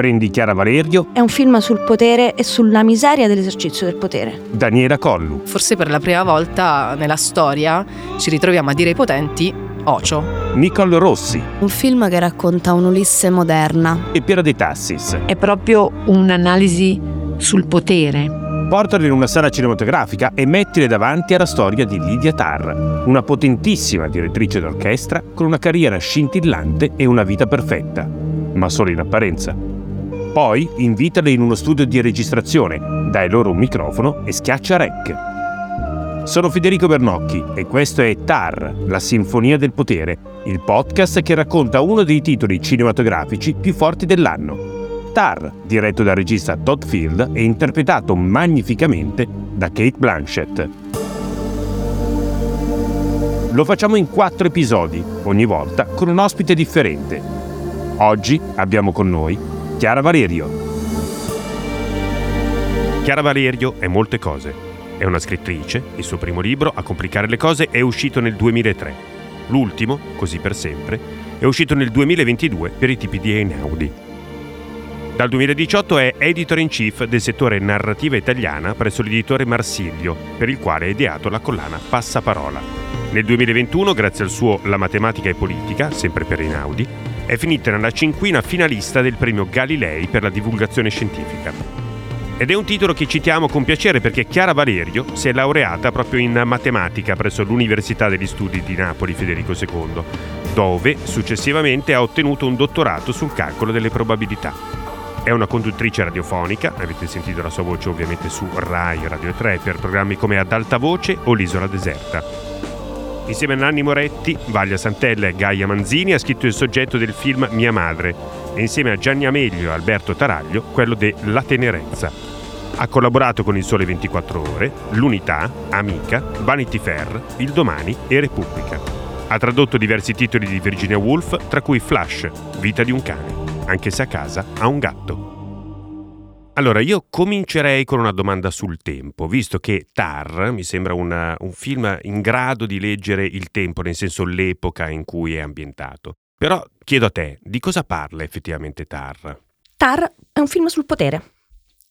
Prendi Chiara Valerio. È un film sul potere e sulla miseria dell'esercizio del potere. Daniela Collu. Forse per la prima volta nella storia ci ritroviamo a dire ai potenti Ocio. Nicole Rossi. Un film che racconta un'Ulisse moderna. E Piera De Tassis. È proprio un'analisi sul potere. Portali in una sala cinematografica e mettile davanti alla storia di Lydia Tarr, una potentissima direttrice d'orchestra con una carriera scintillante e una vita perfetta, ma solo in apparenza. Poi invitali in uno studio di registrazione, dai loro un microfono e schiaccia rec. Sono Federico Bernocchi e questo è TAR, la Sinfonia del Potere, il podcast che racconta uno dei titoli cinematografici più forti dell'anno. TAR, diretto dal regista Todd Field e interpretato magnificamente da Kate Blanchett. Lo facciamo in quattro episodi, ogni volta con un ospite differente. Oggi abbiamo con noi Chiara Valerio. Chiara Valerio è molte cose. È una scrittrice, il suo primo libro, A complicare le cose, è uscito nel 2003. L'ultimo, Così per sempre, è uscito nel 2022 per i tipi di Einaudi. Dal 2018 è editor in chief del settore narrativa italiana presso l'editore Marsiglio, per il quale ha ideato la collana Passaparola. Nel 2021, grazie al suo La matematica e politica, sempre per Einaudi, è finita nella cinquina finalista del premio Galilei per la divulgazione scientifica. Ed è un titolo che citiamo con piacere perché Chiara Valerio si è laureata proprio in matematica presso l'Università degli Studi di Napoli Federico II, dove successivamente ha ottenuto un dottorato sul calcolo delle probabilità. È una conduttrice radiofonica, avete sentito la sua voce ovviamente su Rai Radio 3 per programmi come Ad alta voce o L'isola deserta. Insieme a Nanni Moretti, Vaglia Santella e Gaia Manzini ha scritto il soggetto del film Mia madre e insieme a Gianni Amelio e Alberto Taraglio quello de La tenerezza. Ha collaborato con Il Sole 24 Ore, L'Unità, Amica, Vanity Fair, Il Domani e Repubblica. Ha tradotto diversi titoli di Virginia Woolf, tra cui Flash, Vita di un cane, anche se a casa ha un gatto. Allora, io comincerei con una domanda sul tempo, visto che Tar mi sembra una, un film in grado di leggere il tempo, nel senso l'epoca in cui è ambientato. Però chiedo a te, di cosa parla effettivamente Tar? Tar è un film sul potere.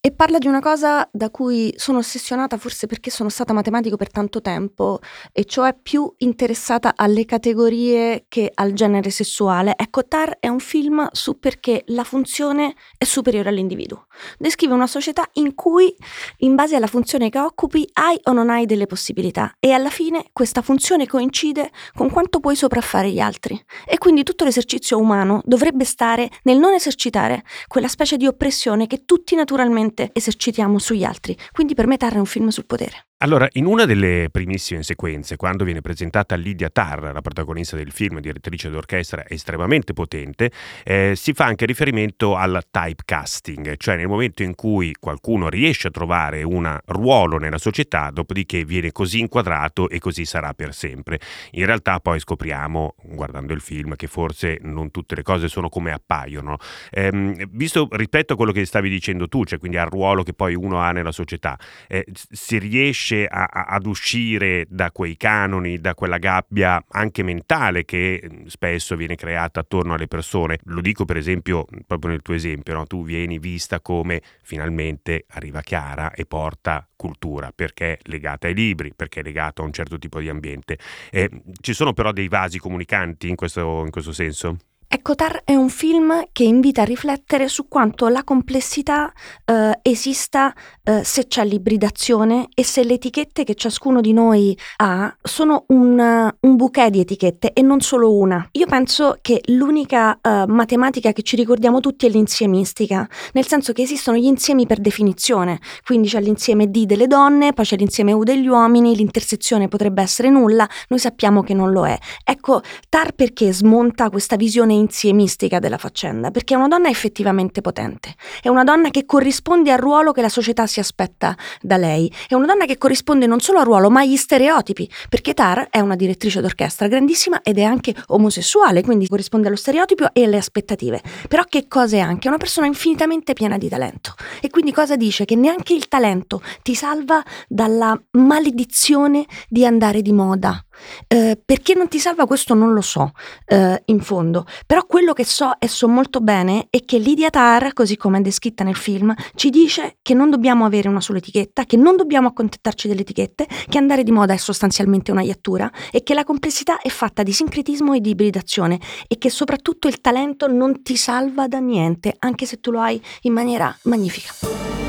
E parla di una cosa da cui sono ossessionata forse perché sono stata matematico per tanto tempo, e cioè più interessata alle categorie che al genere sessuale. Ecco, Tar è un film su perché la funzione è superiore all'individuo. Descrive una società in cui, in base alla funzione che occupi, hai o non hai delle possibilità e alla fine questa funzione coincide con quanto puoi sopraffare gli altri. E quindi tutto l'esercizio umano dovrebbe stare nel non esercitare quella specie di oppressione che tutti naturalmente esercitiamo sugli altri. Quindi per me Tarra è un film sul potere. Allora, in una delle primissime sequenze, quando viene presentata Lydia Tarr, la protagonista del film, direttrice d'orchestra estremamente potente, eh, si fa anche riferimento al typecasting, cioè nel momento in cui qualcuno riesce a trovare un ruolo nella società, dopodiché viene così inquadrato e così sarà per sempre. In realtà poi scopriamo, guardando il film, che forse non tutte le cose sono come appaiono. Eh, visto, rispetto quello che stavi dicendo tu, cioè quindi al ruolo che poi uno ha nella società, eh, si riesce a, a, ad uscire da quei canoni, da quella gabbia anche mentale che mm, spesso viene creata attorno alle persone. Lo dico per esempio proprio nel tuo esempio, no? tu vieni vista come finalmente arriva Chiara e porta cultura perché legata ai libri, perché legata a un certo tipo di ambiente. Eh, ci sono però dei vasi comunicanti in questo, in questo senso? Ecco, Tar è un film che invita a riflettere su quanto la complessità eh, esista eh, se c'è l'ibridazione e se le etichette che ciascuno di noi ha sono un, un bouquet di etichette e non solo una. Io penso che l'unica eh, matematica che ci ricordiamo tutti è l'insiemistica, nel senso che esistono gli insiemi per definizione, quindi c'è l'insieme D delle donne, poi c'è l'insieme U degli uomini, l'intersezione potrebbe essere nulla, noi sappiamo che non lo è. Ecco, Tar perché smonta questa visione insiemistica della faccenda, perché è una donna effettivamente potente, è una donna che corrisponde al ruolo che la società si aspetta da lei, è una donna che corrisponde non solo al ruolo ma agli stereotipi, perché Tar è una direttrice d'orchestra grandissima ed è anche omosessuale, quindi corrisponde allo stereotipo e alle aspettative. Però che cosa è anche? È una persona infinitamente piena di talento. E quindi cosa dice? Che neanche il talento ti salva dalla maledizione di andare di moda Eh, perché non ti salva questo non lo so, eh, in fondo. Però quello che so e so molto bene è che Lydia Tarr, così come è descritta nel film, ci dice che non dobbiamo avere una sola etichetta, che non dobbiamo accontentarci delle etichette, che andare di moda è sostanzialmente una iattura e che la complessità è fatta di sincretismo e di ibridazione e che soprattutto il talento non ti salva da niente, anche se tu lo hai in maniera magnifica.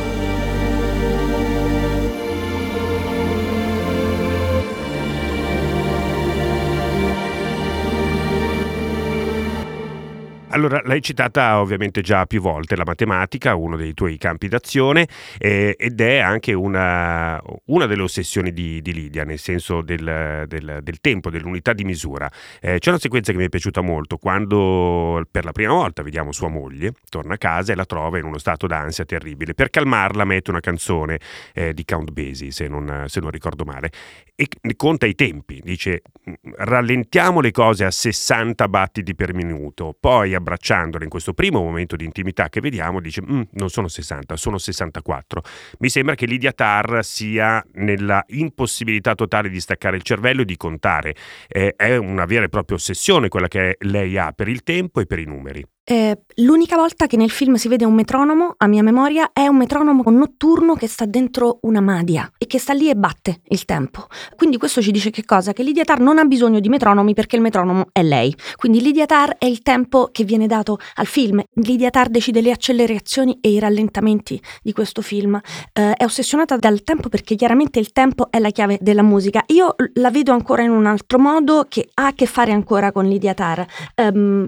Allora, l'hai citata ovviamente già più volte, la matematica, uno dei tuoi campi d'azione, eh, ed è anche una, una delle ossessioni di, di, Lidia, nel senso del, del, del tempo, dell'unità di misura. Eh, c'è una sequenza che mi è piaciuta molto, quando per la prima volta vediamo sua moglie, torna a casa e la trova in uno stato d'ansia terribile. Per calmarla mette una canzone eh, di Count Basie, se non, se non ricordo male, e conta i tempi, dice rallentiamo le cose a 60 battiti per minuto, poi abbracciandola in questo primo momento di intimità che vediamo dice mm, non sono 60, sono 64. Mi sembra che Lydia Tarr sia nella impossibilità totale di staccare il cervello e di contare, eh, è una vera e propria ossessione quella che lei ha per il tempo e per i numeri. Eh, l'unica volta che nel film si vede un metronomo, a mia memoria, è un metronomo notturno che sta dentro una madia e che sta lì e batte il tempo. Quindi questo ci dice che cosa? Che Lydia Tar non ha bisogno di metronomi perché il metronomo è lei. Quindi Lydia Tar è il tempo che viene dato al film. Lydia Tar decide le accelerazioni e i rallentamenti di questo film. Eh, è ossessionata dal tempo perché chiaramente il tempo è la chiave della musica. Io la vedo ancora in un altro modo che ha a che fare ancora con Lydia Tar. Um,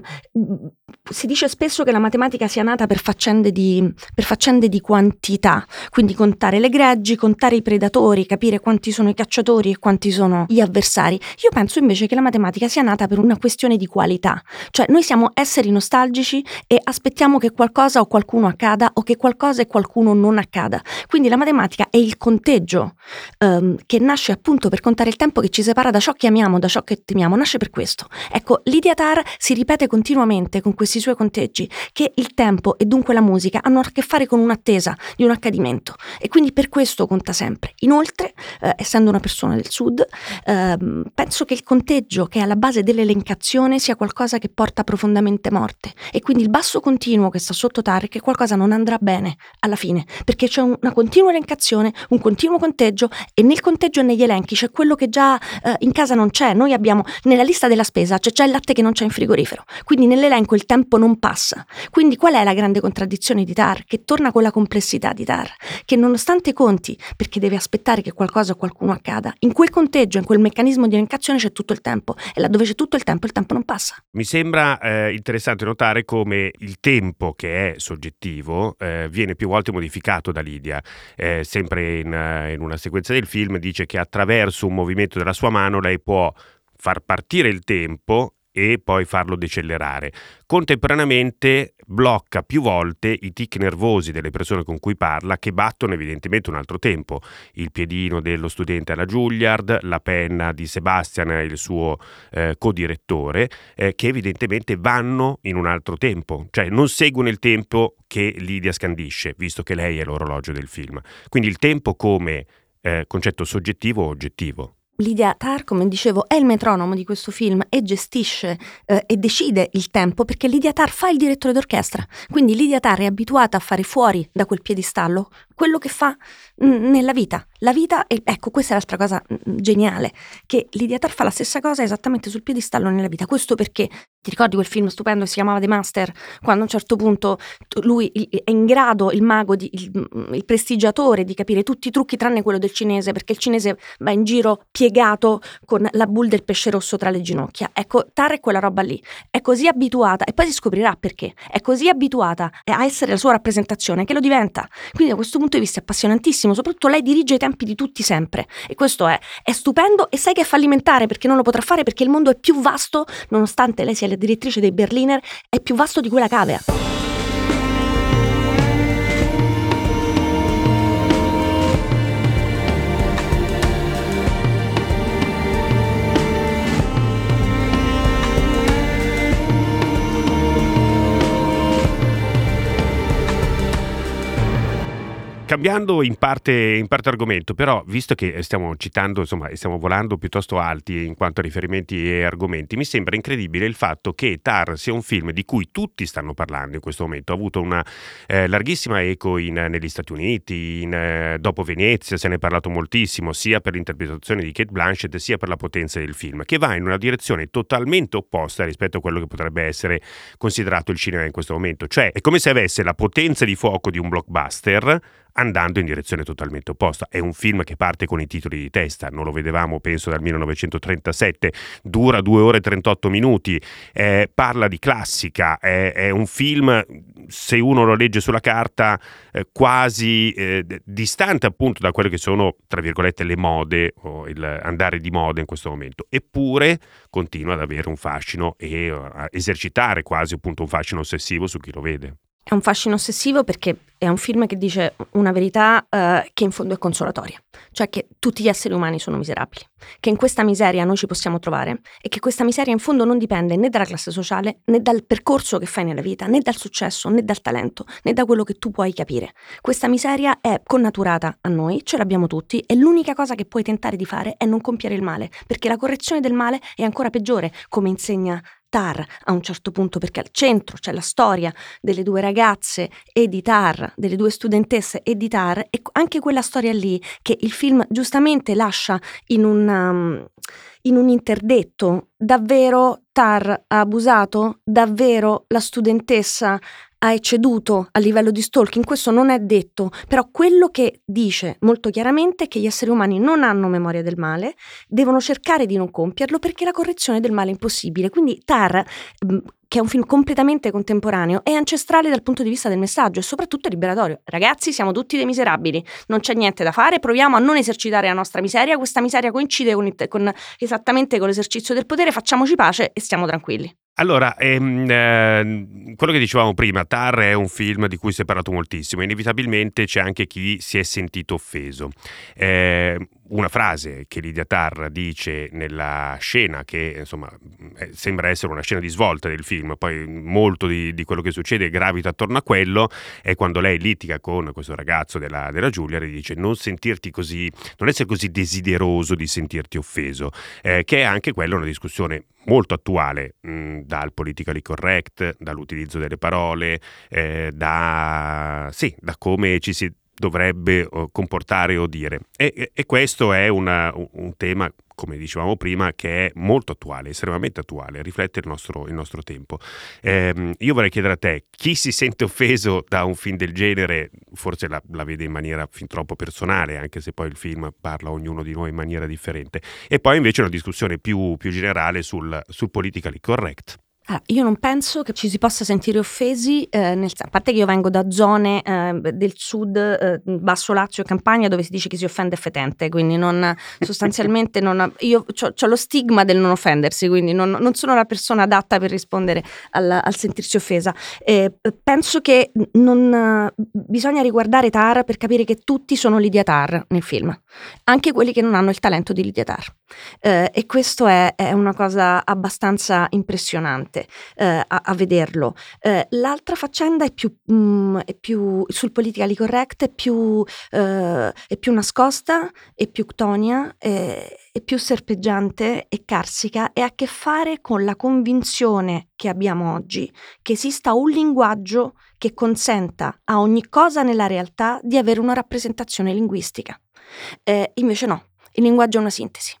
si dice spesso che la matematica sia nata per faccende, di, per faccende di quantità, quindi contare le greggi, contare i predatori, capire quanti sono i cacciatori e quanti sono gli avversari. Io penso invece che la matematica sia nata per una questione di qualità, cioè noi siamo esseri nostalgici e aspettiamo che qualcosa o qualcuno accada o che qualcosa e qualcuno non accada. Quindi la matematica è il conteggio um, che nasce appunto per contare il tempo che ci separa da ciò che amiamo, da ciò che temiamo, nasce per questo. Ecco, Lydia Tar si ripete continuamente con questi suoi conteggi che il tempo e dunque la musica hanno a che fare con un'attesa di un accadimento e quindi per questo conta sempre. Inoltre, eh, essendo una persona del sud, eh, penso che il conteggio che è alla base dell'elencazione sia qualcosa che porta profondamente morte e quindi il basso continuo che sta sotto Tare che qualcosa non andrà bene alla fine perché c'è una continua elencazione, un continuo conteggio e nel conteggio e negli elenchi c'è quello che già eh, in casa non c'è. Noi abbiamo nella lista della spesa c'è già il latte che non c'è in frigorifero, quindi nell'elenco il tempo non passa. Quindi qual è la grande contraddizione di Tar? Che torna con la complessità di Tar, che nonostante conti, perché deve aspettare che qualcosa o qualcuno accada, in quel conteggio, in quel meccanismo di elencazione c'è tutto il tempo e laddove c'è tutto il tempo il tempo non passa. Mi sembra eh, interessante notare come il tempo che è soggettivo eh, viene più volte modificato da Lidia, eh, sempre in, in una sequenza del film dice che attraverso un movimento della sua mano lei può far partire il tempo e poi farlo decelerare. Contemporaneamente blocca più volte i tic nervosi delle persone con cui parla che battono evidentemente un altro tempo. Il piedino dello studente alla Juilliard, la penna di Sebastian, il suo eh, codirettore, eh, che evidentemente vanno in un altro tempo, cioè non seguono il tempo che Lidia scandisce, visto che lei è l'orologio del film. Quindi il tempo come eh, concetto soggettivo o oggettivo. Lydia Tarr, come dicevo, è il metronomo di questo film e gestisce eh, e decide il tempo perché Lydia Tarr fa il direttore d'orchestra. Quindi Lydia Tarr è abituata a fare fuori da quel piedistallo quello che fa nella vita. La vita, è, ecco, questa è l'altra cosa geniale, che Lydia Tarr fa la stessa cosa esattamente sul piedistallo nella vita. Questo perché ti ricordi quel film stupendo che si chiamava The Master? Quando a un certo punto lui è in grado, il mago, di, il, il, prestigiatore, di capire tutti i trucchi tranne quello del cinese, perché il cinese va in giro piegato con la bull del pesce rosso tra le ginocchia. Ecco, Tara è quella roba lì. È così abituata, e poi si scoprirà perché, è così abituata a essere la sua rappresentazione che lo diventa. Quindi da questo punto di vista appassionantissimo, soprattutto lei dirige i tempi di tutti sempre. E questo è, è stupendo e sai che è fallimentare perché non lo potrà fare perché il mondo è più vasto, nonostante lei sia la direttrice dei Berliner, è più vasto di quella cavea. Cambiando in parte, in parte, argomento, però visto che stiamo citando, insomma, stiamo volando piuttosto alti in quanto a riferimenti e argomenti, mi sembra incredibile il fatto che Tar sia un film di cui tutti stanno parlando in questo momento. Ha avuto una eh, larghissima eco in, negli Stati Uniti, in, eh, dopo Venezia se ne è parlato moltissimo, sia per l'interpretazione di Kate Blanchett sia per la potenza del film, che va in una direzione totalmente opposta rispetto a quello che potrebbe essere considerato il cinema in questo momento. Cioè è come se avesse la potenza di fuoco di un blockbuster andando in direzione totalmente opposta. È un film che parte con i titoli di testa, non lo vedevamo penso dal 1937, dura 2 ore e 38 minuti, eh, parla di classica, è, è, un film, se uno lo legge sulla carta, eh, quasi eh, distante appunto da quelle che sono, tra virgolette, le mode o il andare di moda in questo momento, eppure continua ad avere un fascino e a esercitare quasi appunto un fascino ossessivo su chi lo vede. È un fascino ossessivo perché è un film che dice una verità eh, che in fondo è consolatoria, cioè che tutti gli esseri umani sono miserabili, che in questa miseria noi ci possiamo trovare e che questa miseria in fondo non dipende né dalla classe sociale, né dal percorso che fai nella vita, né dal successo, né dal talento, né da quello che tu puoi capire. Questa miseria è connaturata a noi, ce l'abbiamo tutti e l'unica cosa che puoi tentare di fare è non compiere il male, perché la correzione del male è ancora peggiore, come insegna Tar a un certo punto, perché al centro c'è la storia delle due ragazze e di Tar, delle due studentesse e di Tar, e anche quella storia lì che il film giustamente lascia in un, um, in un interdetto. Davvero Tar ha abusato? Davvero la studentessa ha ecceduto a livello di stalking, questo non è detto, però quello che dice molto chiaramente è che gli esseri umani non hanno memoria del male, devono cercare di non compierlo perché la correzione del male è impossibile. Quindi Tar che è un film completamente contemporaneo, è ancestrale dal punto di vista del messaggio e soprattutto liberatorio. Ragazzi, siamo tutti dei miserabili, non c'è niente da fare, proviamo a non esercitare la nostra miseria, questa miseria coincide con, con, esattamente con l'esercizio del potere, facciamoci pace e stiamo tranquilli. Allora, ehm, eh, quello che dicevamo prima, Tar è un film di cui si è parlato moltissimo, inevitabilmente c'è anche chi si è sentito offeso. Eh, una frase che Lydia Tarr dice nella scena, che insomma eh, sembra essere una scena di svolta del film, poi molto di, di, quello che succede gravita attorno a quello, è quando lei litiga con questo ragazzo della, della Giulia e dice non sentirti così, non essere così desideroso di sentirti offeso, eh, che è anche quella una discussione molto attuale, mh, dal politically correct, dall'utilizzo delle parole, eh, da, sì, da come ci si dovrebbe comportare o dire. E, e questo è una, un tema, come dicevamo prima, che è molto attuale, estremamente attuale, riflette il nostro, il nostro tempo. Eh, io vorrei chiedere a te, chi si sente offeso da un film del genere, forse la, la, vede in maniera fin troppo personale, anche se poi il film parla ognuno di noi in maniera differente, e poi invece una discussione più, più generale sul, sul politically correct. Ah, io non penso che ci si possa sentire offesi, eh, nel, a parte che io vengo da zone eh, del sud, eh, Basso Lazio e Campania, dove si dice che si offende è fetente, quindi non, sostanzialmente non, io ho lo stigma del non offendersi, quindi non, non sono la persona adatta per rispondere al, al sentirsi offesa. penso che non, bisogna riguardare Tar per capire che tutti sono Lidia Tar nel film, anche quelli che non hanno il talento di Lidia Tar. Eh, e questo è, è, una cosa abbastanza impressionante eh, a, a, vederlo. Eh, l'altra faccenda è più, mh, mm, è più, sul politically correct, è più, eh, è più nascosta, è più ctonia, è, è più serpeggiante e carsica e ha a che fare con la convinzione che abbiamo oggi che esista un linguaggio che consenta a ogni cosa nella realtà di avere una rappresentazione linguistica. Eh, invece no, il linguaggio è una sintesi.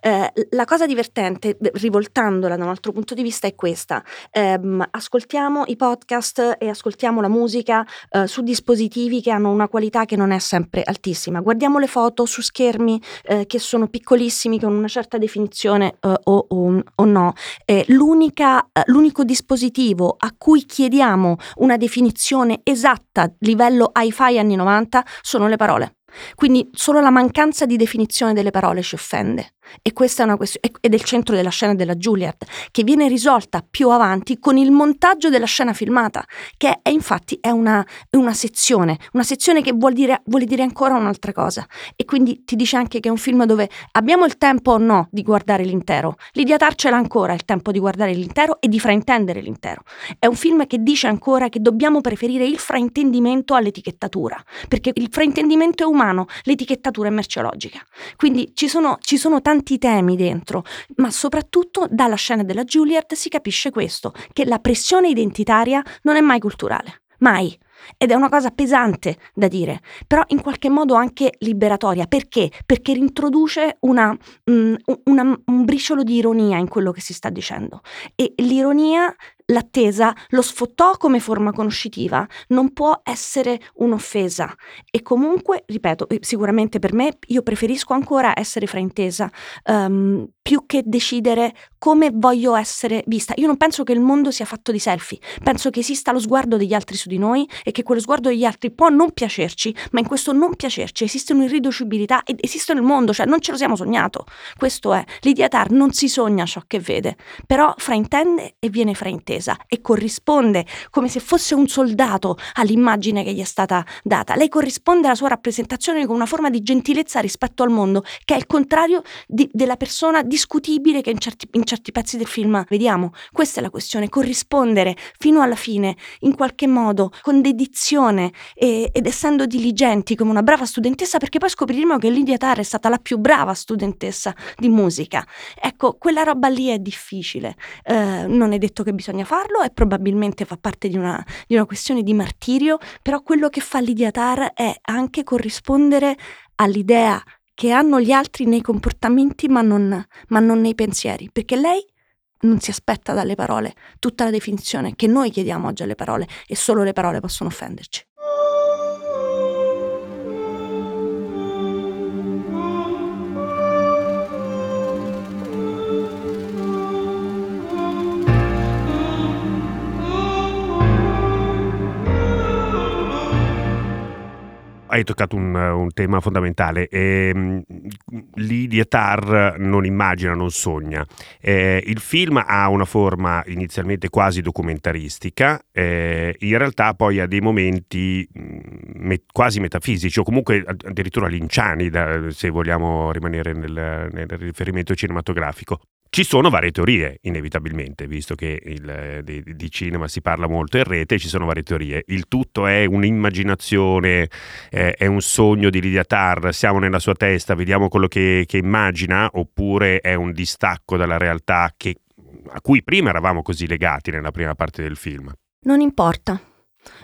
Eh, la cosa divertente, rivoltandola da un altro punto di vista, è questa. Eh, ascoltiamo i podcast e ascoltiamo la musica eh, su dispositivi che hanno una qualità che non è sempre altissima. Guardiamo le foto su schermi eh, che sono piccolissimi, con una certa definizione eh, o, o, o, no. Eh, l'unico dispositivo a cui chiediamo una definizione esatta, livello hi-fi anni 90, sono le parole. Quindi solo la mancanza di definizione delle parole ci offende. E questa è una questione, ed è il centro della scena della Juilliard, che viene risolta più avanti con il montaggio della scena filmata, che è infatti è una, è una sezione, una sezione che vuol dire, vuole dire ancora un'altra cosa. E quindi ti dice anche che è un film dove abbiamo il tempo o no di guardare l'intero. Lidia Tar ce l'ha ancora il tempo di guardare l'intero e di fraintendere l'intero. È un film che dice ancora che dobbiamo preferire il fraintendimento all'etichettatura, perché il fraintendimento è umano, l'etichettatura è merceologica. Quindi ci sono, ci sono tanti tanti temi dentro, ma soprattutto dalla scena della Juilliard si capisce questo, che la pressione identitaria non è mai culturale, mai. Ed è una cosa pesante da dire, però in qualche modo anche liberatoria. Perché? Perché rintroduce una, um, una, un briciolo di ironia in quello che si sta dicendo. E l'ironia l'attesa lo sfottò come forma conoscitiva, non può essere un'offesa. E comunque, ripeto, sicuramente per me io preferisco ancora essere fraintesa um, più che decidere come voglio essere vista. Io non penso che il mondo sia fatto di selfie, penso che esista lo sguardo degli altri su di noi e che quello sguardo degli altri può non piacerci, ma in questo non piacerci esiste un'irriducibilità ed esiste nel mondo, cioè non ce lo siamo sognato. Questo è, Lidia Tar non si sogna ciò che vede, però fraintende e viene fraintesa difesa e corrisponde come se fosse un soldato all'immagine che gli è stata data. Lei corrisponde alla sua rappresentazione con una forma di gentilezza rispetto al mondo, che è il contrario di, della persona discutibile che in certi, in certi pezzi del film vediamo. Questa è la questione, corrispondere fino alla fine, in qualche modo, con dedizione e, ed essendo diligenti come una brava studentessa, perché poi scopriremo che Lidia Tarr è stata la più brava studentessa di musica. Ecco, quella roba lì è difficile, eh, non è detto che bisogna farlo e probabilmente fa parte di una, di una questione di martirio, però quello che fa Lidia Tar è anche corrispondere all'idea che hanno gli altri nei comportamenti ma non, ma non nei pensieri, perché lei non si aspetta dalle parole tutta la definizione che noi chiediamo oggi alle parole e solo le parole possono offenderci. Hai toccato un, un tema fondamentale. Eh, Lidia Tar non immagina, non sogna. Eh, il film ha una forma inizialmente quasi documentaristica, eh, in realtà poi ha dei momenti mm, me, quasi metafisici o comunque addirittura linciani, da, se vogliamo rimanere nel, nel riferimento cinematografico. Ci sono varie teorie, inevitabilmente, visto che il, di, di, cinema si parla molto in rete, ci sono varie teorie. Il tutto è un'immaginazione, eh, è un sogno di Lidia Tar, siamo nella sua testa, vediamo quello che, che immagina, oppure è un distacco dalla realtà che, a cui prima eravamo così legati nella prima parte del film. Non importa.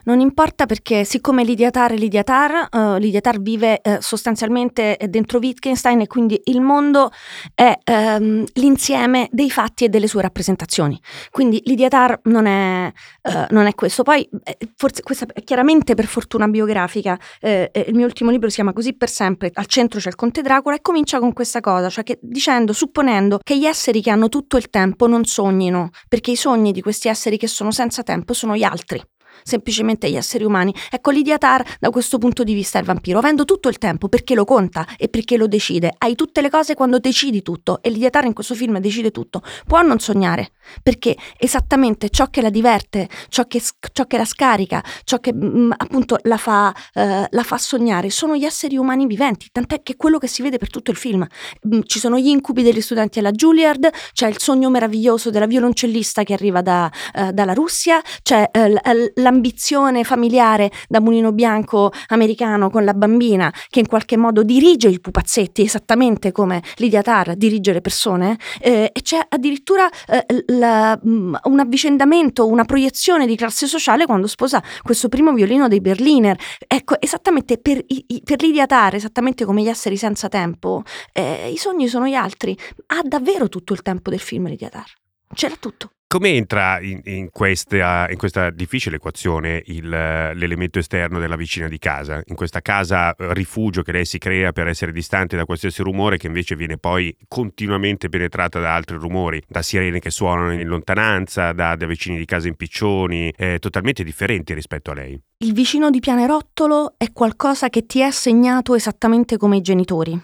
Non importa perché siccome Lidiatar è Lidiatar, uh, Lidiatar vive uh, sostanzialmente dentro Wittgenstein e quindi il mondo è um, l'insieme dei fatti e delle sue rappresentazioni. Quindi Lidiatar non è, uh, non è questo. Poi, forse questa è chiaramente per fortuna biografica, il mio ultimo libro si chiama Così per sempre, al centro c'è il conte Dracula e comincia con questa cosa, cioè che dicendo, supponendo che gli esseri che hanno tutto il tempo non sognino, perché i sogni di questi esseri che sono senza tempo sono gli altri semplicemente gli esseri umani. Ecco, Lydia Tar da questo punto di vista è il vampiro, avendo tutto il tempo perché lo conta e perché lo decide. Hai tutte le cose quando decidi tutto e Lydia Tar in questo film decide tutto. Può non sognare, perché esattamente ciò che la diverte, ciò che, ciò che la scarica, ciò che mh, mm, appunto la fa, eh, la fa, sognare sono gli esseri umani viventi, tant'è che è quello che si vede per tutto il film. Mh, mm, ci sono gli incubi degli studenti alla Juilliard, c'è il sogno meraviglioso della violoncellista che arriva da, eh, dalla Russia, c'è eh, l'ambizione familiare da mulino bianco americano con la bambina che in qualche modo dirige i pupazzetti esattamente come Lydia Tar dirige le persone eh, e c'è addirittura eh, la, mm, un avvicendamento, una proiezione di classe sociale quando sposa questo primo violino dei Berliner. Ecco, esattamente per, i, per Lydia Tar, esattamente come gli esseri senza tempo, eh, i sogni sono gli altri. Ha davvero tutto il tempo del film Lydia Tar. C'era tutto. Come entra in, in, questa, in, questa, difficile equazione il, l'elemento esterno della vicina di casa? In questa casa eh, rifugio che lei si crea per essere distante da qualsiasi rumore, che invece viene poi continuamente penetrata da altri rumori, da sirene che suonano in lontananza, da, da vicini di casa impiccioni, eh, totalmente differenti rispetto a lei. Il vicino di pianerottolo è qualcosa che ti è assegnato esattamente come i genitori.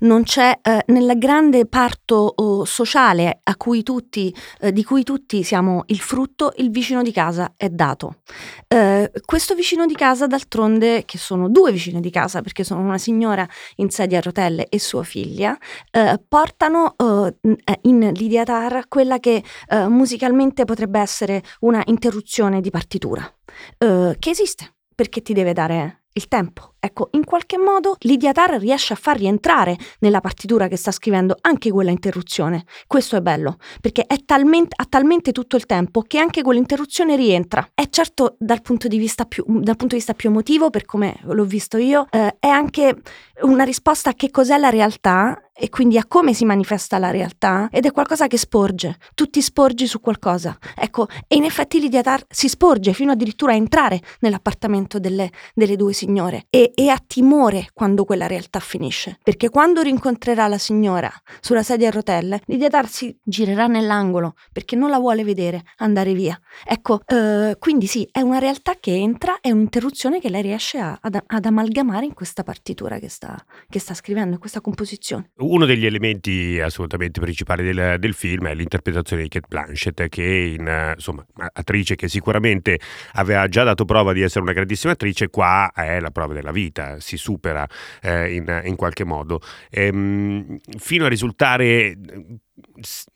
Non c'è eh, nel grande parto oh, sociale cui tutti, eh, di cui tutti siamo il frutto, il vicino di casa è dato. Eh, questo vicino di casa, d'altronde, che sono due vicini di casa, perché sono una signora in sedia a rotelle e sua figlia, eh, portano eh, in Lidia Tar quella che eh, musicalmente potrebbe essere una interruzione di partitura, che esiste perché ti deve dare il tempo. Ecco, in qualche modo Lydia Tarr riesce a far rientrare nella partitura che sta scrivendo anche quella interruzione. Questo è bello, perché è talmente, ha talmente tutto il tempo che anche quell'interruzione rientra. È certo dal punto di vista più, punto di vista più emotivo, per come l'ho visto io, eh, è anche una risposta a che cos'è la realtà e quindi a come si manifesta la realtà ed è qualcosa che sporge, tu ti sporgi su qualcosa. Ecco, e in effetti Lydia Tarr si sporge fino addirittura a entrare nell'appartamento delle, delle due signore e, e ha timore quando quella realtà finisce, perché quando rincontrerà la signora sulla sedia a rotelle, Lydia Tarr si girerà nell'angolo perché non la vuole vedere andare via. Ecco, eh, quindi sì, è una realtà che entra, è un'interruzione che lei riesce a, ad, ad, amalgamare in questa partitura che sta, che sta scrivendo, in questa composizione uno degli elementi assolutamente principali del, del, film è l'interpretazione di Kate Blanchett, che è insomma, attrice che sicuramente aveva già dato prova di essere una grandissima attrice, qua è la prova della vita, si supera eh, in, in, qualche modo, ehm, fino a risultare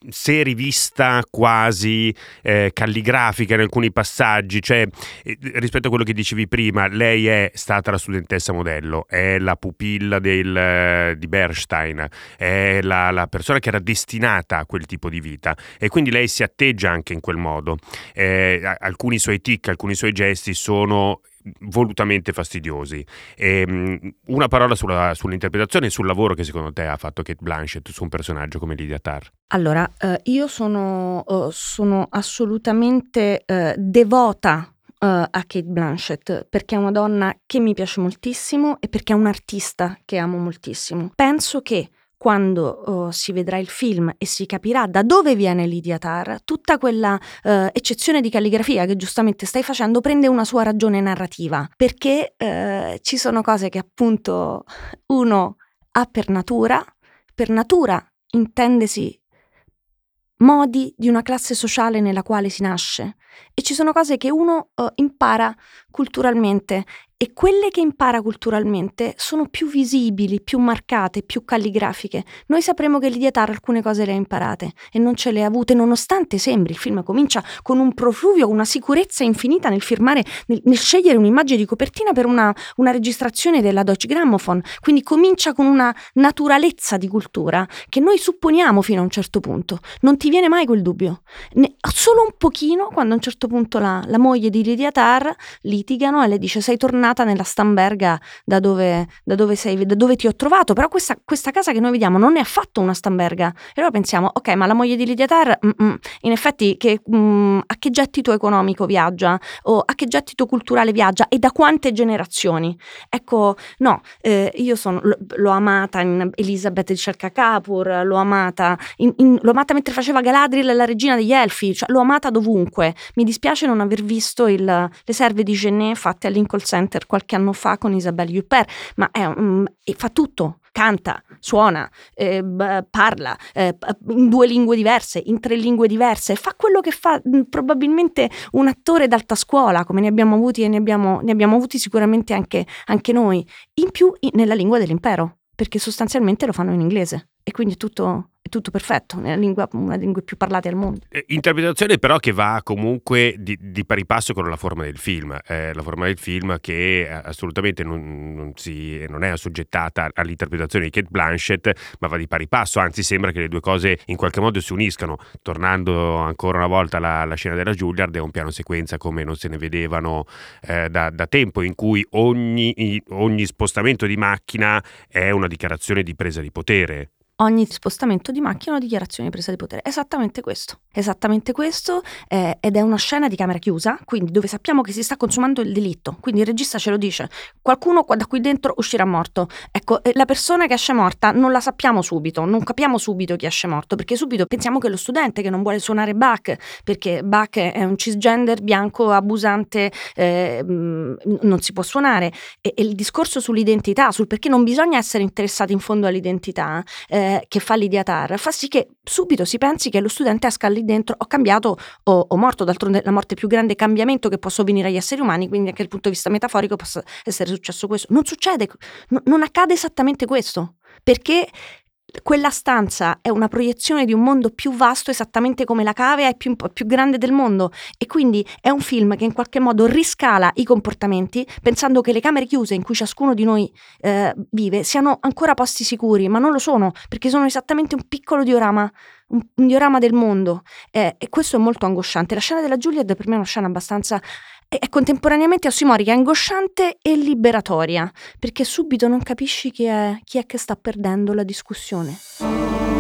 se rivista quasi eh, calligrafica in alcuni passaggi, cioè eh, rispetto a quello che dicevi prima, lei è stata la studentessa modello, è la pupilla del, di Bernstein, è la, la, persona che era destinata a quel tipo di vita e quindi lei si atteggia anche in quel modo. Eh, alcuni suoi tic, alcuni suoi gesti sono volutamente fastidiosi. E, um, una parola sulla, sull'interpretazione e sul lavoro che secondo te ha fatto Kate Blanchett su un personaggio come Lydia Tarr. Allora, eh, io sono, uh, sono assolutamente uh, devota uh, a Kate Blanchett perché è una donna che mi piace moltissimo e perché è un artista che amo moltissimo. Penso che quando oh, si vedrà il film e si capirà da dove viene Lydia Tarr, tutta quella eh, eccezione di calligrafia che giustamente stai facendo prende una sua ragione narrativa, perché eh, ci sono cose che appunto uno ha per natura, per natura intendesi modi di una classe sociale nella quale si nasce e ci sono cose che uno uh, impara culturalmente e quelle che impara culturalmente sono più visibili, più marcate, più calligrafiche. Noi sapremo che Lidia Tarr alcune cose le ha imparate e non ce le ha avute, nonostante sembri. Il film comincia con un profluvio, una sicurezza infinita nel firmare, nel, nel scegliere un'immagine di copertina per una, una, registrazione della Deutsche Grammophon. Quindi comincia con una naturalezza di cultura che noi supponiamo fino a un certo punto. Non ti viene mai quel dubbio. Ne, solo un pochino quando a un certo punto la, la moglie di Lidia Tarr litigano e le dice sei tornata tornata nella Stamberga da dove, da dove, sei, da dove ti ho trovato, però questa, questa, casa che noi vediamo non è affatto una Stamberga. E allora pensiamo, ok, ma la moglie di Lidia Ter, in effetti che, mm, a che gettito economico viaggia o a che gettito culturale viaggia e da quante generazioni? Ecco, no, eh, io sono, l'ho amata in Elisabeth di Scelka Kapur, l'ho amata, in, in, l'ho amata mentre faceva Galadriel la regina degli elfi, cioè l'ho amata dovunque. Mi dispiace non aver visto il, le serve di Genet fatte al Center Theater qualche anno fa con Isabelle Huppert, ma è, um, fa tutto, canta, suona, eh, parla eh, in due lingue diverse, in tre lingue diverse, fa quello che fa mh, probabilmente un attore d'alta scuola, come ne abbiamo avuti e ne abbiamo, ne abbiamo avuti sicuramente anche, anche noi, in più in, nella lingua dell'impero, perché sostanzialmente lo fanno in inglese. E quindi è tutto è tutto perfetto, è lingua, una lingue più parlate al mondo. Eh, interpretazione però che va comunque di, di pari passo con la forma del film, eh, la forma del film che assolutamente non, non, si, non, è assoggettata all'interpretazione di Kate Blanchett, ma va di pari passo, anzi sembra che le due cose in qualche modo si uniscano. Tornando ancora una volta alla, alla scena della Juilliard, è un piano sequenza come non se ne vedevano eh, da, da, tempo, in cui ogni, ogni spostamento di macchina è una dichiarazione di presa di potere ogni spostamento di macchina o dichiarazione di presa di potere. Esattamente questo. Esattamente questo eh, ed è una scena di camera chiusa, quindi dove sappiamo che si sta consumando il delitto. Quindi il regista ce lo dice. Qualcuno da qui dentro uscirà morto. Ecco, la persona che esce morta non la sappiamo subito, non capiamo subito chi esce morto, perché subito pensiamo che è lo studente che non vuole suonare Bach, perché Bach è un cisgender bianco abusante, eh, non si può suonare. E, e, il discorso sull'identità, sul perché non bisogna essere interessati in fondo all'identità eh, che fa Lidia Tar, fa sì che subito si pensi che lo studente esca lì dentro, ho cambiato o ho morto, d'altronde la morte più grande cambiamento che può sovvenire agli esseri umani, quindi anche dal punto di vista metaforico possa essere successo questo. Non succede, no, non accade esattamente questo, perché quella stanza è una proiezione di un mondo più vasto, esattamente come la cave è più, più, grande del mondo. E quindi è un film che in qualche modo riscala i comportamenti, pensando che le camere chiuse in cui ciascuno di noi eh, vive siano ancora posti sicuri, ma non lo sono, perché sono esattamente un piccolo diorama, un, un diorama del mondo. Eh, e questo è molto angosciante. La scena della Juliet per me è una scena abbastanza è contemporaneamente ossimorica, angosciante e liberatoria, perché subito non capisci chi è, chi è che sta perdendo la discussione.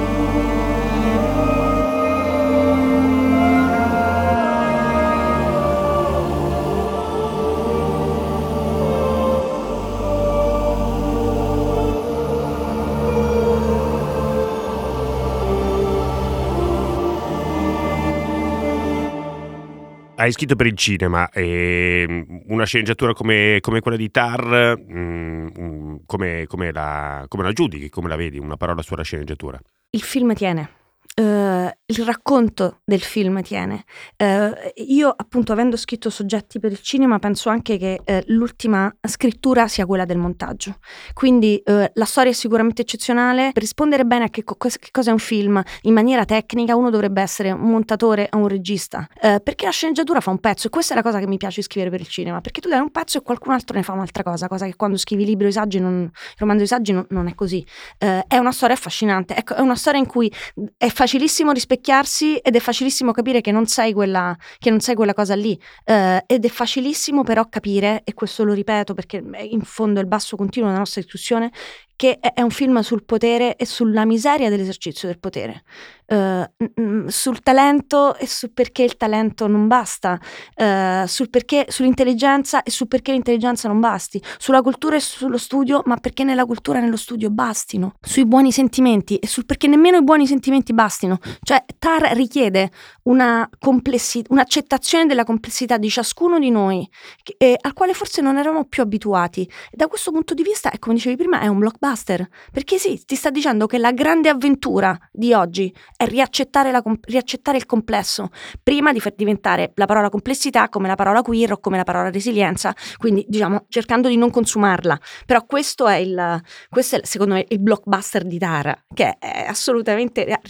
Hai scritto per il cinema ehm, una sceneggiatura come, come quella di Tar, mh, mm, come, come, la, come la giudichi, come la vedi? Una parola sulla sceneggiatura. Il film tiene Uh, il racconto del film tiene. Uh, io, appunto, avendo scritto soggetti per il cinema, penso anche che uh, l'ultima scrittura sia quella del montaggio. Quindi la storia è sicuramente eccezionale. Per rispondere bene a che, co- che, cosa è un film in maniera tecnica, uno dovrebbe essere un montatore o un regista. perché la sceneggiatura fa un pezzo, e questa è la cosa che mi piace scrivere per il cinema. Perché tu dai un pezzo e qualcun altro ne fa un'altra cosa, cosa che quando scrivi libri o saggi, non, romanzo di saggi, non, non è così. è una storia affascinante. Ecco, è una storia in cui è facilissimo rispecchiarsi ed è facilissimo capire che non sei quella, non sei quella cosa lì. Uh, ed è facilissimo però capire, e questo lo ripeto perché in fondo è il basso continuo della nostra discussione, che è un film sul potere e sulla miseria dell'esercizio del potere, uh, sul talento e su perché il talento non basta, uh, sul perché, sull'intelligenza e su perché l'intelligenza non basti, sulla cultura e sullo studio, ma perché nella cultura e nello studio bastino, sui buoni sentimenti e sul perché nemmeno i buoni sentimenti bastino. Cioè TAR richiede una complessi- un'accettazione della complessità di ciascuno di noi, che, eh, al quale forse non eravamo più abituati. E da questo punto di vista, come dicevi prima, è un blockbuster blockbuster. Perché sì, ti sta dicendo che la grande avventura di oggi è riaccettare, la, riaccettare il complesso, prima di far diventare la parola complessità come la parola queer o come la parola resilienza, quindi diciamo cercando di non consumarla. Però questo è il, questo è secondo me il blockbuster di Tara, che è assolutamente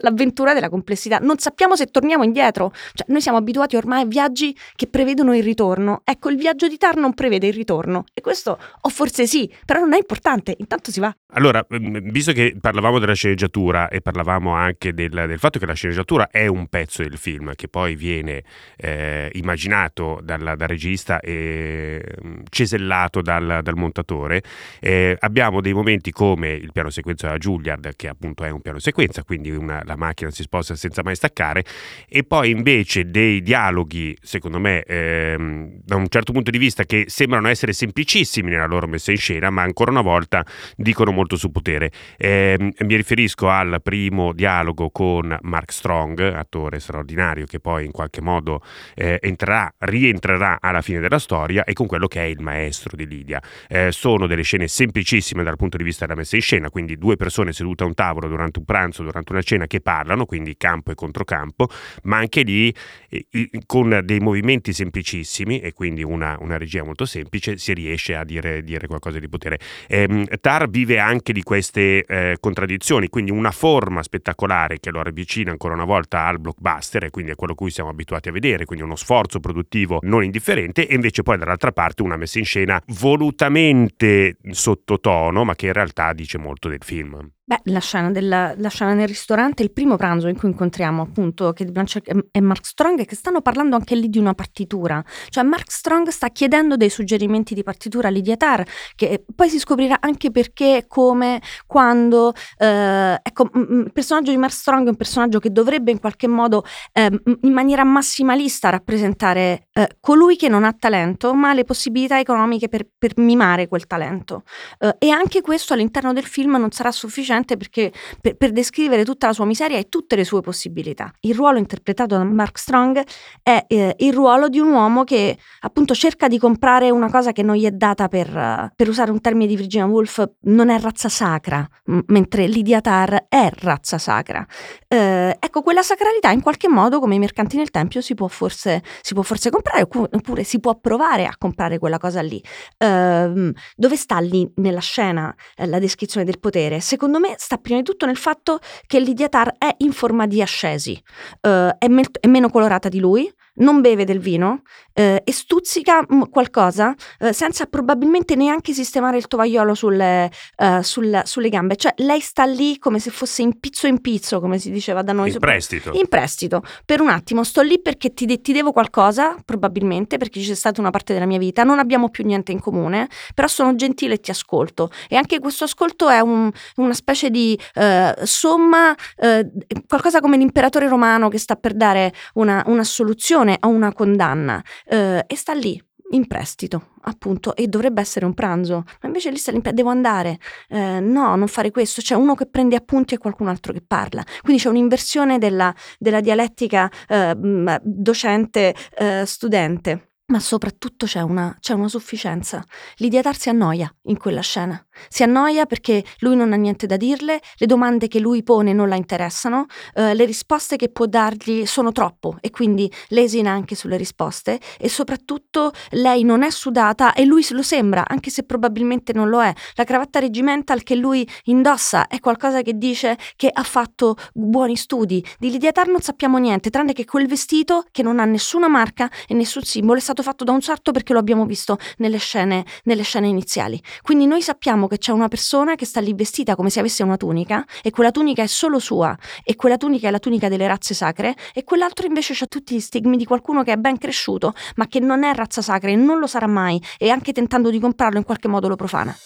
l'avventura della complessità. Non sappiamo se torniamo indietro, cioè noi siamo abituati ormai a viaggi che prevedono il ritorno. Ecco, il viaggio di Tar non prevede il ritorno e questo o forse sì, però non è importante, intanto si va. Allora, visto che parlavamo della sceneggiatura e parlavamo anche del, del fatto che la sceneggiatura è un pezzo del film che poi viene eh, immaginato dal, dal, regista e mm, cesellato dal, dal montatore, eh, abbiamo dei momenti come il piano sequenza della Juilliard, che appunto è un piano sequenza, quindi una, la macchina si sposta senza mai staccare, e poi invece dei dialoghi, secondo me, ehm, da un certo punto di vista, che sembrano essere semplicissimi nella loro messa in scena, ma ancora una volta dicono molto sul potere. Eh, mi riferisco al primo dialogo con Mark Strong, attore straordinario che poi in qualche modo eh, entrerà, rientrerà alla fine della storia, e con quello che è il maestro di Lidia. Eh, sono delle scene semplicissime dal punto di vista della messa in scena, quindi due persone sedute a un tavolo durante un pranzo, durante una cena che parlano, quindi campo e controcampo, ma anche lì eh, con dei movimenti semplicissimi e quindi una, una regia molto semplice si riesce a dire, dire qualcosa di potere. Eh, vive anche di queste eh, contraddizioni, quindi una forma spettacolare che lo avvicina ancora una volta al blockbuster e quindi a quello cui siamo abituati a vedere, quindi uno sforzo produttivo non indifferente e invece poi dall'altra parte una messa in scena volutamente sottotono ma che in realtà dice molto del film. Beh, la scena, della, la scena nel ristorante, il primo pranzo in cui incontriamo appunto Kate Blanchett e Mark Strong, che stanno parlando anche lì di una partitura. Cioè Mark Strong sta chiedendo dei suggerimenti di partitura a Lydia Tarr, che poi si scoprirà anche perché, come, quando. Eh, ecco, il personaggio di Mark Strong è un personaggio che dovrebbe in qualche modo, eh, in maniera massimalista, rappresentare eh, colui che non ha talento, ma le possibilità economiche per, per mimare quel talento. Eh, e anche questo all'interno del film non sarà sufficiente sufficiente perché, per, per, descrivere tutta la sua miseria e tutte le sue possibilità. Il ruolo interpretato da Mark Strong è eh, il ruolo di un uomo che appunto cerca di comprare una cosa che non gli è data per, uh, per usare un termine di Virginia Woolf, non è razza sacra, m- mentre Lydia Tarr è razza sacra. Eh, ecco, quella sacralità in qualche modo, come i mercanti nel Tempio, si può forse, si può forse comprare oppure si può provare a comprare quella cosa lì. Eh, dove sta lì nella scena eh, la descrizione del potere? Secondo me me sta prima di tutto nel fatto che Lydia Tarr è in forma di ascesi, uh, è, me- è meno colorata di lui, non beve del vino eh, e stuzzica mm, qualcosa eh, senza probabilmente neanche sistemare il tovagliolo sulle, eh, sul, sulle gambe. Cioè lei sta lì come se fosse in pizzo in pizzo, come si diceva da noi. In prestito. In prestito. Per un attimo sto lì perché ti, de- ti devo qualcosa, probabilmente, perché c'è stata una parte della mia vita, non abbiamo più niente in comune, però sono gentile e ti ascolto. E anche questo ascolto è un, una specie di eh, somma, eh, qualcosa come l'imperatore romano che sta per dare una, una soluzione a una condanna eh, e sta lì in prestito, appunto, e dovrebbe essere un pranzo, ma invece lì sta lì, devo andare, eh, no, non fare questo, c'è uno che prende appunti e qualcun altro che parla, quindi c'è un'inversione della, della dialettica eh, docente-studente. Ma soprattutto c'è una, c'è una sufficienza. L'idiatar si annoia in quella scena. Si annoia perché lui non ha niente da dirle, le domande che lui pone non la interessano, eh, le risposte che può dargli sono troppo e quindi lesina anche sulle risposte e soprattutto lei non è sudata e lui lo sembra, anche se probabilmente non lo è. La cravatta regimental che lui indossa è qualcosa che dice che ha fatto buoni studi. Di Lidiatar non sappiamo niente, tranne che quel vestito che non ha nessuna marca e nessun simbolo è stato fatto da un sarto perché lo abbiamo visto nelle scene, nelle scene iniziali. Quindi noi sappiamo che c'è una persona che sta lì vestita come se avesse una tunica e quella tunica è solo sua e quella tunica è la tunica delle razze sacre e quell'altro invece ha tutti gli stigmi di qualcuno che è ben cresciuto ma che non è razza sacra e non lo sarà mai e anche tentando di comprarlo in qualche modo lo profana.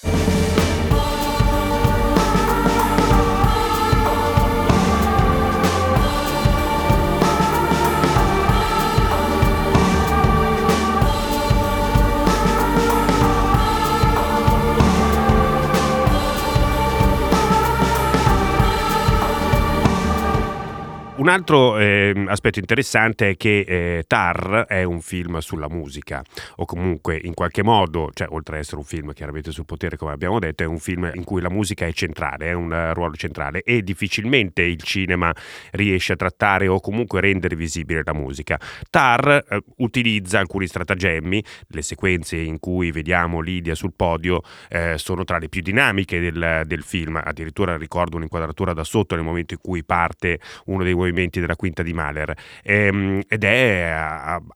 Un altro eh, aspetto interessante è che eh, Tar è un film sulla musica, o comunque in qualche modo, cioè oltre ad essere un film chiaramente sul potere come abbiamo detto, è un film in cui la musica è centrale, è un ruolo centrale e difficilmente il cinema riesce a trattare o comunque rendere visibile la musica. Tar eh, utilizza alcuni stratagemmi, le sequenze in cui vediamo Lidia sul podio eh, sono tra le più dinamiche del, del film, addirittura ricordo un'inquadratura da sotto nel momento in cui parte uno dei movimenti della quinta di Mahler ehm, ed è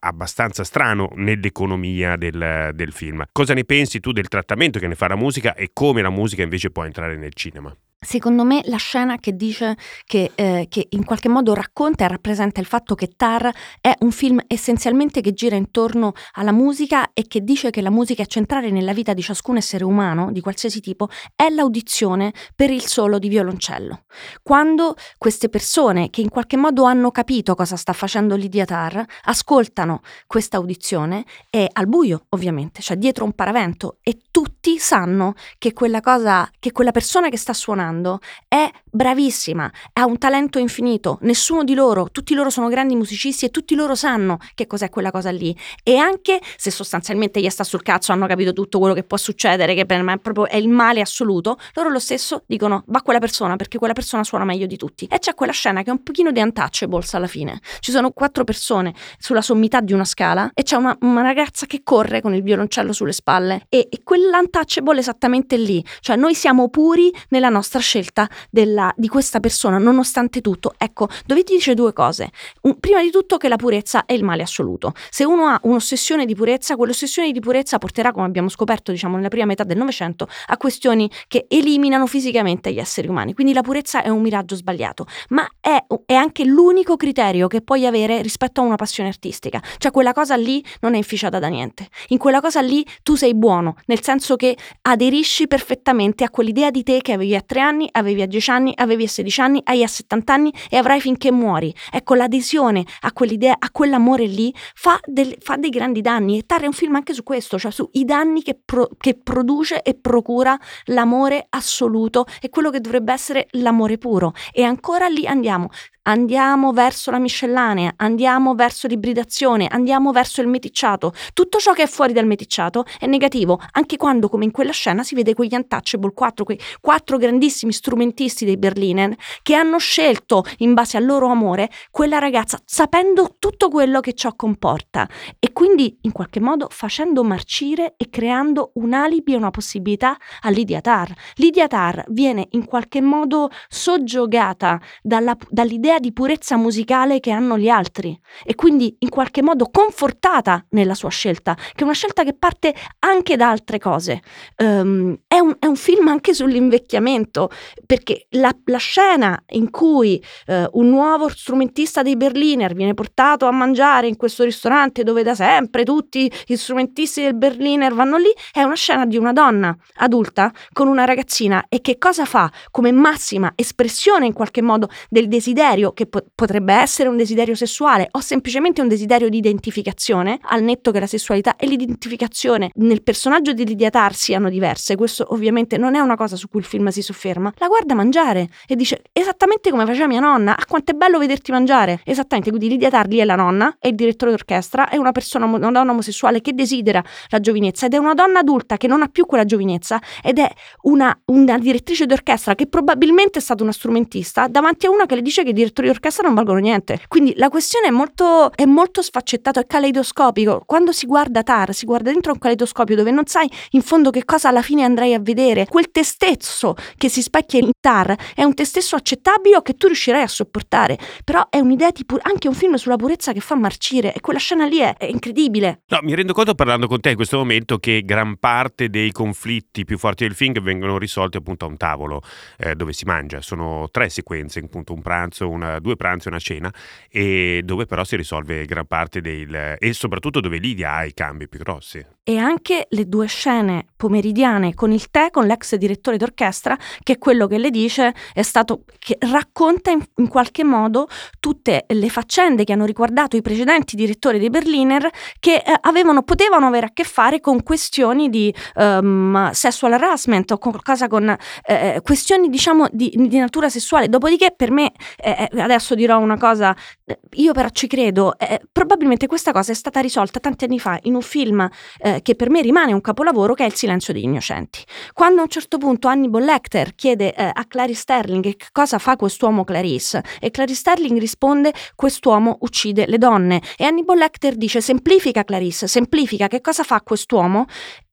abbastanza strano nell'economia del, del film. Cosa ne pensi tu del trattamento che ne fa la musica e come la musica invece può entrare nel cinema? Secondo me la scena che dice che, eh, che, in qualche modo racconta e rappresenta il fatto che Tar è un film essenzialmente che gira intorno alla musica e che dice che la musica è centrale nella vita di ciascun essere umano, di qualsiasi tipo, è l'audizione per il solo di violoncello. Quando queste persone che in qualche modo hanno capito cosa sta facendo Lydia Tar ascoltano questa audizione è al buio ovviamente, cioè dietro un paravento e tutti sanno che quella cosa, che quella persona che sta suonando è bravissima, ha un talento infinito, nessuno di loro, tutti loro sono grandi musicisti e tutti loro sanno che cos'è quella cosa lì. E anche se sostanzialmente gli sta sul cazzo, hanno capito tutto quello che può succedere, che per me è proprio è il male assoluto, loro lo stesso dicono va quella persona perché quella persona suona meglio di tutti. E c'è quella scena che è un pochino di untouchables alla fine, ci sono quattro persone sulla sommità di una scala e c'è una, una ragazza che corre con il violoncello sulle spalle e, e quell'untouchable è esattamente lì, cioè noi siamo puri nella nostra scelta della, di questa persona, nonostante tutto. Ecco, dovete dire due cose. Un, prima di tutto che la purezza è il male assoluto. Se uno ha un'ossessione di purezza, quell'ossessione di purezza porterà, come abbiamo scoperto, diciamo, nella prima metà del Novecento, a questioni che eliminano fisicamente gli esseri umani. Quindi la purezza è un miraggio sbagliato, ma è, è anche l'unico criterio che puoi avere rispetto a una passione artistica. Cioè quella cosa lì non è inficiata da niente. In quella cosa lì tu sei buono, nel senso che aderisci perfettamente a quell'idea di te che avevi a tre anni, avevi a dieci anni, avevi a sedici anni, hai a settanta anni e avrai finché muori. Ecco, l'adesione a quell'idea, a quell'amore lì, fa, del, fa dei grandi danni. E Tar è un film anche su questo, cioè sui danni che, pro, che produce e procura l'amore assoluto e quello che dovrebbe essere l'amore puro. E ancora lì andiamo andiamo verso la miscellanea, andiamo verso l'ibridazione, andiamo verso il meticciato. Tutto ciò che è fuori dal meticciato è negativo, anche quando, come in quella scena, si vede quegli untouchable, quattro, quei quattro grandissimi strumentisti dei Berliner che hanno scelto, in base al loro amore, quella ragazza, sapendo tutto quello che ciò comporta e quindi, in qualche modo, facendo marcire e creando un alibi e una possibilità a Lydia Tarr. Lydia Tarr viene in qualche modo soggiogata dalla, dall'idea di purezza musicale che hanno gli altri e quindi in qualche modo confortata nella sua scelta, che è una scelta che parte anche da altre cose. Um, è, un, è, un, film anche sull'invecchiamento, perché la, la scena in cui uh, un nuovo strumentista dei Berliner viene portato a mangiare in questo ristorante dove da sempre tutti gli strumentisti del Berliner vanno lì, è una scena di una donna adulta con una ragazzina e che cosa fa come massima espressione in qualche modo del desiderio desiderio che po- potrebbe essere un desiderio sessuale o semplicemente un desiderio di identificazione, al netto che la sessualità e l'identificazione nel personaggio di Lydia Tar siano diverse, questo ovviamente non è una cosa su cui il film si sofferma, la guarda mangiare e dice esattamente come faceva mia nonna, ah quanto è bello vederti mangiare, esattamente, quindi Lydia Tar lì è la nonna, è il direttore d'orchestra, è una persona, una donna omosessuale che desidera la giovinezza ed è una donna adulta che non ha più quella giovinezza ed è una, una direttrice d'orchestra che probabilmente è stata una strumentista davanti a una che le dice che direttori d'orchestra non valgono niente. Quindi la questione è molto, è molto sfaccettato, è caleidoscopico. Quando si guarda Tar, si guarda dentro un caleidoscopio dove non sai in fondo che cosa alla fine andrai a vedere. Quel te stesso che si specchia in Tar è un te stesso accettabile o che tu riuscirai a sopportare. Però è un'idea tipo anche un film sulla purezza che fa marcire e quella scena lì è, è incredibile. No, mi rendo conto parlando con te in questo momento che gran parte dei conflitti più forti del film vengono risolti appunto a un tavolo eh, dove si mangia. Sono tre sequenze, appunto un pranzo, una due pranzi e una cena, e dove però si risolve gran parte del... e soprattutto dove Lidia ha i cambi più grossi. E anche le due scene pomeridiane con il tè, con l'ex direttore d'orchestra, che quello che le dice è stato che racconta in, in qualche modo tutte le faccende che hanno riguardato i precedenti direttori dei Berliner che eh, avevano, potevano avere a che fare con questioni di um, sexual harassment o qualcosa con eh, eh, questioni diciamo di, di, natura sessuale. Dopodiché per me eh, eh adesso dirò una cosa, eh, io però ci credo, probabilmente questa cosa è stata risolta tanti anni fa in un film che per me rimane un capolavoro che è Il silenzio degli innocenti. Quando a un certo punto Hannibal Lecter chiede eh, a Clarice Sterling che cosa fa quest'uomo Clarice e Clarice Sterling risponde quest'uomo uccide le donne e Hannibal Lecter dice semplifica Clarice, semplifica che cosa fa quest'uomo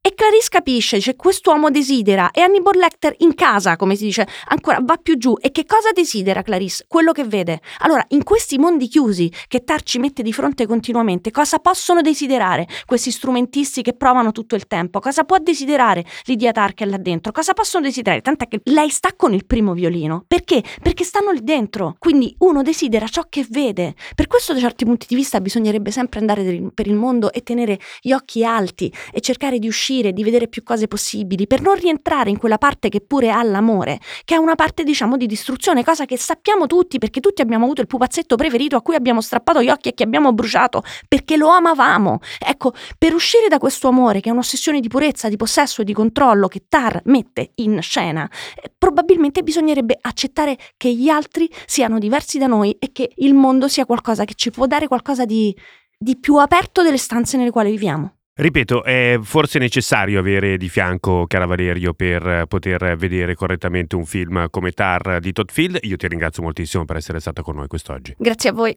e Clarice capisce, dice quest'uomo desidera e Hannibal Lecter in casa, come si dice, ancora va più giù. E che cosa desidera Clarice? Quello che vede. Allora, in questi mondi chiusi che Tar ci mette di fronte continuamente, cosa possono desiderare questi strumentisti che provano tutto il tempo? Cosa può desiderare Lydia Tar che è là dentro? Cosa possono desiderare? Tant'è che lei sta con il primo violino. Perché? Perché stanno lì dentro. Quindi uno desidera ciò che vede. Per questo da certi punti di vista bisognerebbe sempre andare per il mondo e tenere gli occhi alti e cercare di uscire uscire, di vedere più cose possibili, per non rientrare in quella parte che pure ha l'amore, che è una parte diciamo di distruzione, cosa che sappiamo tutti perché tutti abbiamo avuto il pupazzetto preferito a cui abbiamo strappato gli occhi e che abbiamo bruciato perché lo amavamo. Ecco, per uscire da questo amore che è un'ossessione di purezza, di possesso e di controllo che Tar mette in scena, eh, probabilmente bisognerebbe accettare che gli altri siano diversi da noi e che il mondo sia qualcosa che ci può dare qualcosa di, di più aperto delle stanze nelle quali viviamo. Ripeto, è forse necessario avere di fianco Chiara Valerio per poter vedere correttamente un film come Tar di Todd Field. Io ti ringrazio moltissimo per essere stata con noi quest'oggi. Grazie a voi.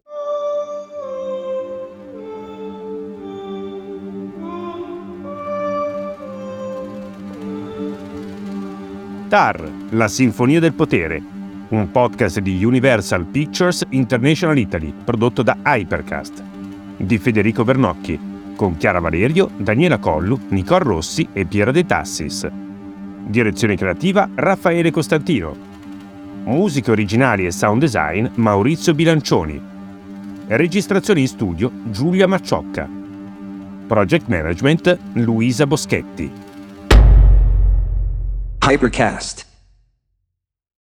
TAR, la Sinfonia del Potere, un podcast di Universal Pictures International Italy, prodotto da Hypercast, di Federico Bernocchi, con Chiara Valerio, Daniela Collu, Nicole Rossi e Piera De Tassis. Direzione creativa Raffaele Costantino. Musiche originali e sound design Maurizio Bilancioni. Registrazione in studio Giulia Macciocca. Project Management Luisa Boschetti. Hypercast.